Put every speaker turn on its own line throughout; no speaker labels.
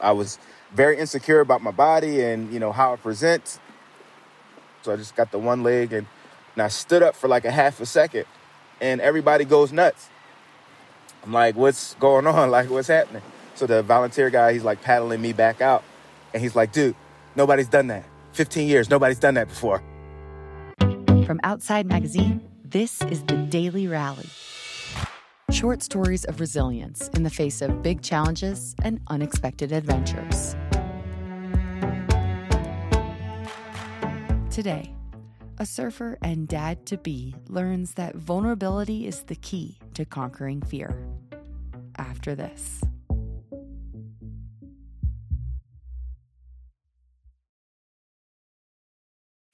I was very insecure about my body and, you know, how I present. So I just got the one leg and, and I stood up for like a half a second and everybody goes nuts. I'm like, what's going on? Like, what's happening? So the volunteer guy, he's like paddling me back out. And he's like, dude, nobody's done that. 15 years, nobody's done that before.
From Outside Magazine, this is the Daily Rally. Short stories of resilience in the face of big challenges and unexpected adventures. Today, a surfer and dad to be learns that vulnerability is the key to conquering fear. After this.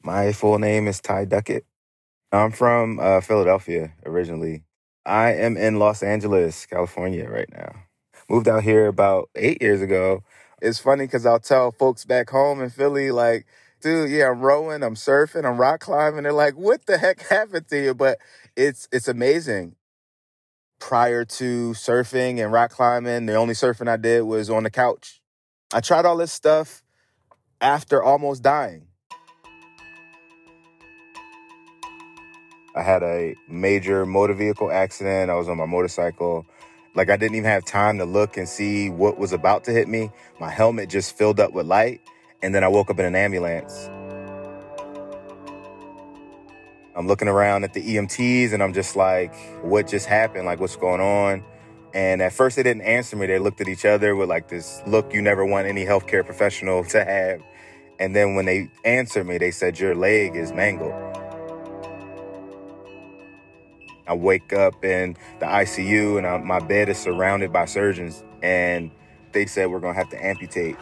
My full name is Ty Duckett. I'm from uh, Philadelphia originally. I am in Los Angeles, California right now. Moved out here about eight years ago. It's funny because I'll tell folks back home in Philly, like, dude, yeah, I'm rowing, I'm surfing, I'm rock climbing. They're like, what the heck happened to you? But it's it's amazing. Prior to surfing and rock climbing, the only surfing I did was on the couch. I tried all this stuff after almost dying. I had a major motor vehicle accident. I was on my motorcycle. Like I didn't even have time to look and see what was about to hit me. My helmet just filled up with light, and then I woke up in an ambulance. I'm looking around at the EMTs and I'm just like, what just happened? Like, what's going on? And at first, they didn't answer me. They looked at each other with like this look you never want any healthcare professional to have. And then when they answered me, they said, Your leg is mangled. I wake up in the ICU and I, my bed is surrounded by surgeons, and they said we're gonna have to amputate.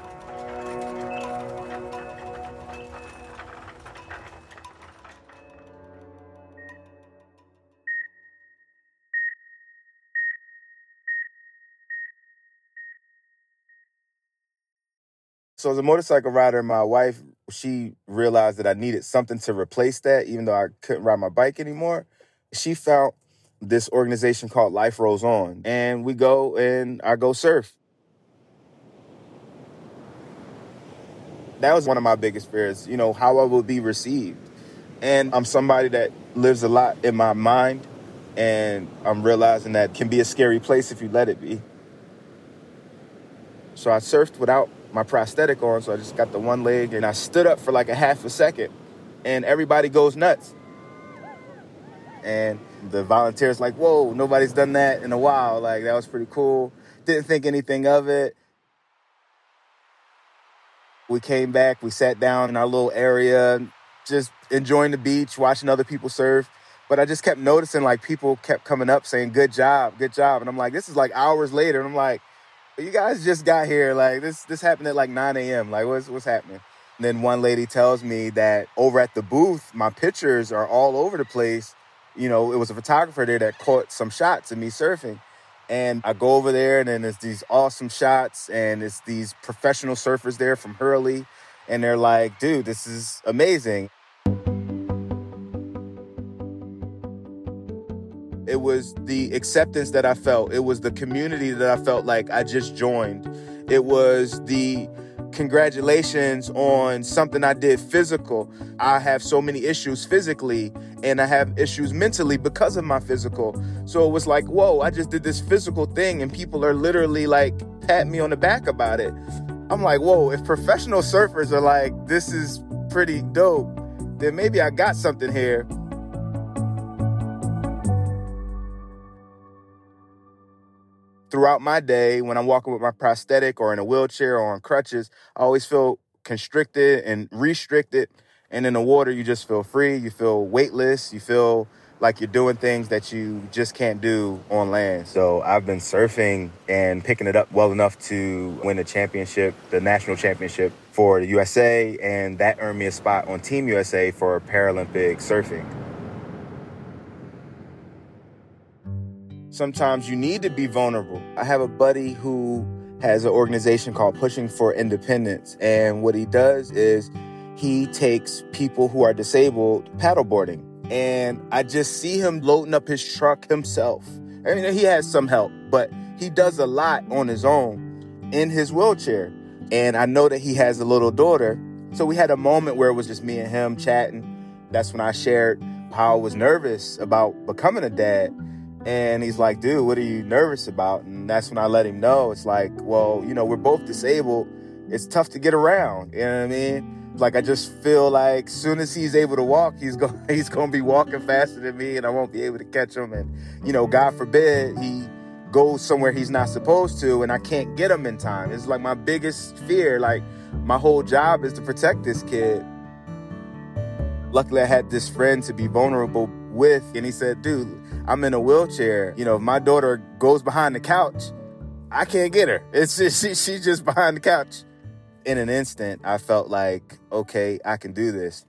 So as a motorcycle rider, my wife, she realized that I needed something to replace that, even though I couldn't ride my bike anymore. She found this organization called Life Rolls On, and we go and I go surf. That was one of my biggest fears, you know, how I would be received. And I'm somebody that lives a lot in my mind, and I'm realizing that can be a scary place if you let it be. So I surfed without my prosthetic on, so I just got the one leg, and I stood up for like a half a second, and everybody goes nuts. And the volunteers like, whoa, nobody's done that in a while. Like that was pretty cool. Didn't think anything of it. We came back, we sat down in our little area, just enjoying the beach, watching other people surf. But I just kept noticing like people kept coming up saying, Good job, good job. And I'm like, this is like hours later. And I'm like, you guys just got here. Like this this happened at like 9 a.m. Like what's what's happening? And then one lady tells me that over at the booth, my pictures are all over the place you know, it was a photographer there that caught some shots of me surfing. And I go over there, and then there's these awesome shots, and it's these professional surfers there from Hurley. And they're like, dude, this is amazing. It was the acceptance that I felt. It was the community that I felt like I just joined. It was the congratulations on something I did physical. I have so many issues physically and I have issues mentally because of my physical. So it was like, whoa, I just did this physical thing and people are literally like pat me on the back about it. I'm like, whoa, if professional surfers are like, this is pretty dope, then maybe I got something here. Throughout my day when I'm walking with my prosthetic or in a wheelchair or on crutches, I always feel constricted and restricted. And in the water, you just feel free, you feel weightless, you feel like you're doing things that you just can't do on land. So I've been surfing and picking it up well enough to win the championship, the national championship for the USA, and that earned me a spot on Team USA for Paralympic surfing. Sometimes you need to be vulnerable. I have a buddy who has an organization called Pushing for Independence. And what he does is he takes people who are disabled paddleboarding. And I just see him loading up his truck himself. I mean, he has some help, but he does a lot on his own in his wheelchair. And I know that he has a little daughter. So we had a moment where it was just me and him chatting. That's when I shared how I was nervous about becoming a dad. And he's like, dude, what are you nervous about? And that's when I let him know. It's like, well, you know, we're both disabled. It's tough to get around. You know what I mean? Like I just feel like soon as he's able to walk, he's going he's to be walking faster than me, and I won't be able to catch him. And you know, God forbid he goes somewhere he's not supposed to, and I can't get him in time. It's like my biggest fear. Like my whole job is to protect this kid. Luckily, I had this friend to be vulnerable with, and he said, "Dude, I'm in a wheelchair. You know, if my daughter goes behind the couch, I can't get her. It's just, she, she's just behind the couch." in an instant, I felt like, okay, I can do this.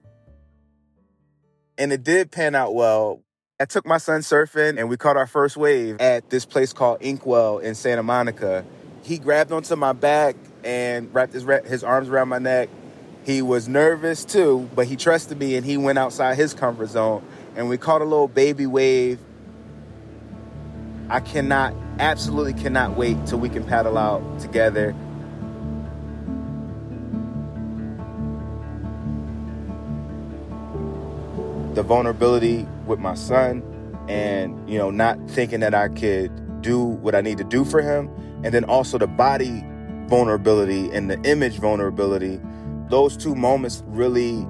And it did pan out well. I took my son surfing and we caught our first wave at this place called Inkwell in Santa Monica. He grabbed onto my back and wrapped his, his arms around my neck. He was nervous too, but he trusted me and he went outside his comfort zone. And we caught a little baby wave. I cannot, absolutely cannot wait till we can paddle out together. The vulnerability with my son and you know not thinking that I could do what I need to do for him. And then also the body vulnerability and the image vulnerability. Those two moments really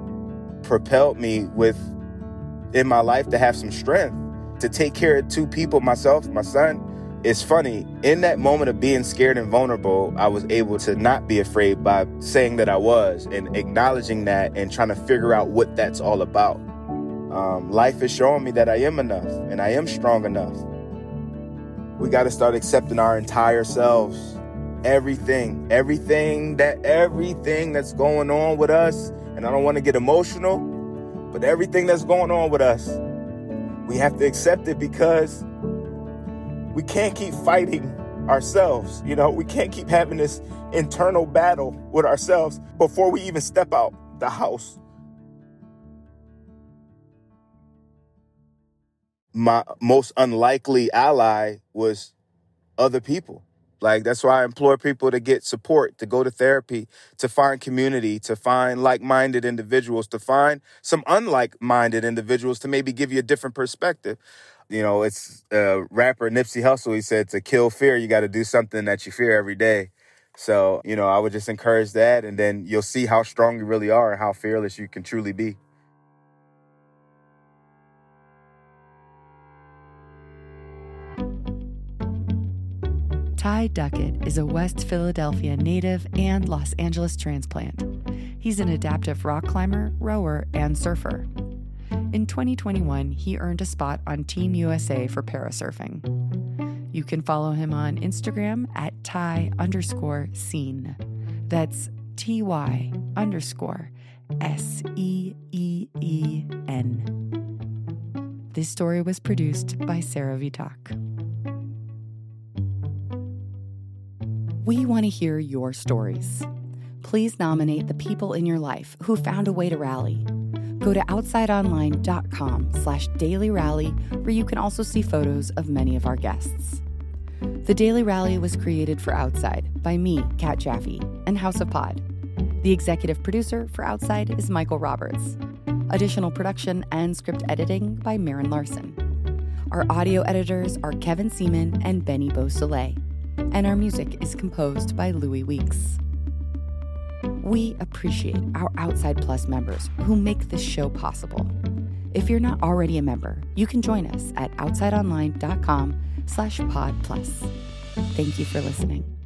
propelled me with in my life to have some strength to take care of two people myself my son it's funny in that moment of being scared and vulnerable i was able to not be afraid by saying that i was and acknowledging that and trying to figure out what that's all about um, life is showing me that I am enough and I am strong enough. We got to start accepting our entire selves. Everything, everything that, everything that's going on with us. And I don't want to get emotional, but everything that's going on with us, we have to accept it because we can't keep fighting ourselves. You know, we can't keep having this internal battle with ourselves before we even step out the house. my most unlikely ally was other people. Like that's why I implore people to get support, to go to therapy, to find community, to find like-minded individuals, to find some unlike-minded individuals to maybe give you a different perspective. You know, it's uh, rapper Nipsey Hussle. He said, "To kill fear, you got to do something that you fear every day." So, you know, I would just encourage that, and then you'll see how strong you really are and how fearless you can truly be.
Ty Duckett is a West Philadelphia native and Los Angeles transplant. He's an adaptive rock climber, rower, and surfer. In 2021, he earned a spot on Team USA for parasurfing. You can follow him on Instagram at Ty underscore scene. That's T Y underscore S E E E N. This story was produced by Sarah Vitak. We want to hear your stories. Please nominate the people in your life who found a way to rally. Go to outsideonline.com slash daily rally, where you can also see photos of many of our guests. The Daily Rally was created for Outside by me, Kat Jaffee, and House of Pod. The executive producer for Outside is Michael Roberts. Additional production and script editing by Marin Larson. Our audio editors are Kevin Seaman and Benny Beausoleil and our music is composed by Louis Weeks. We appreciate our Outside Plus members who make this show possible. If you're not already a member, you can join us at outsideonline.com slash pod plus. Thank you for listening.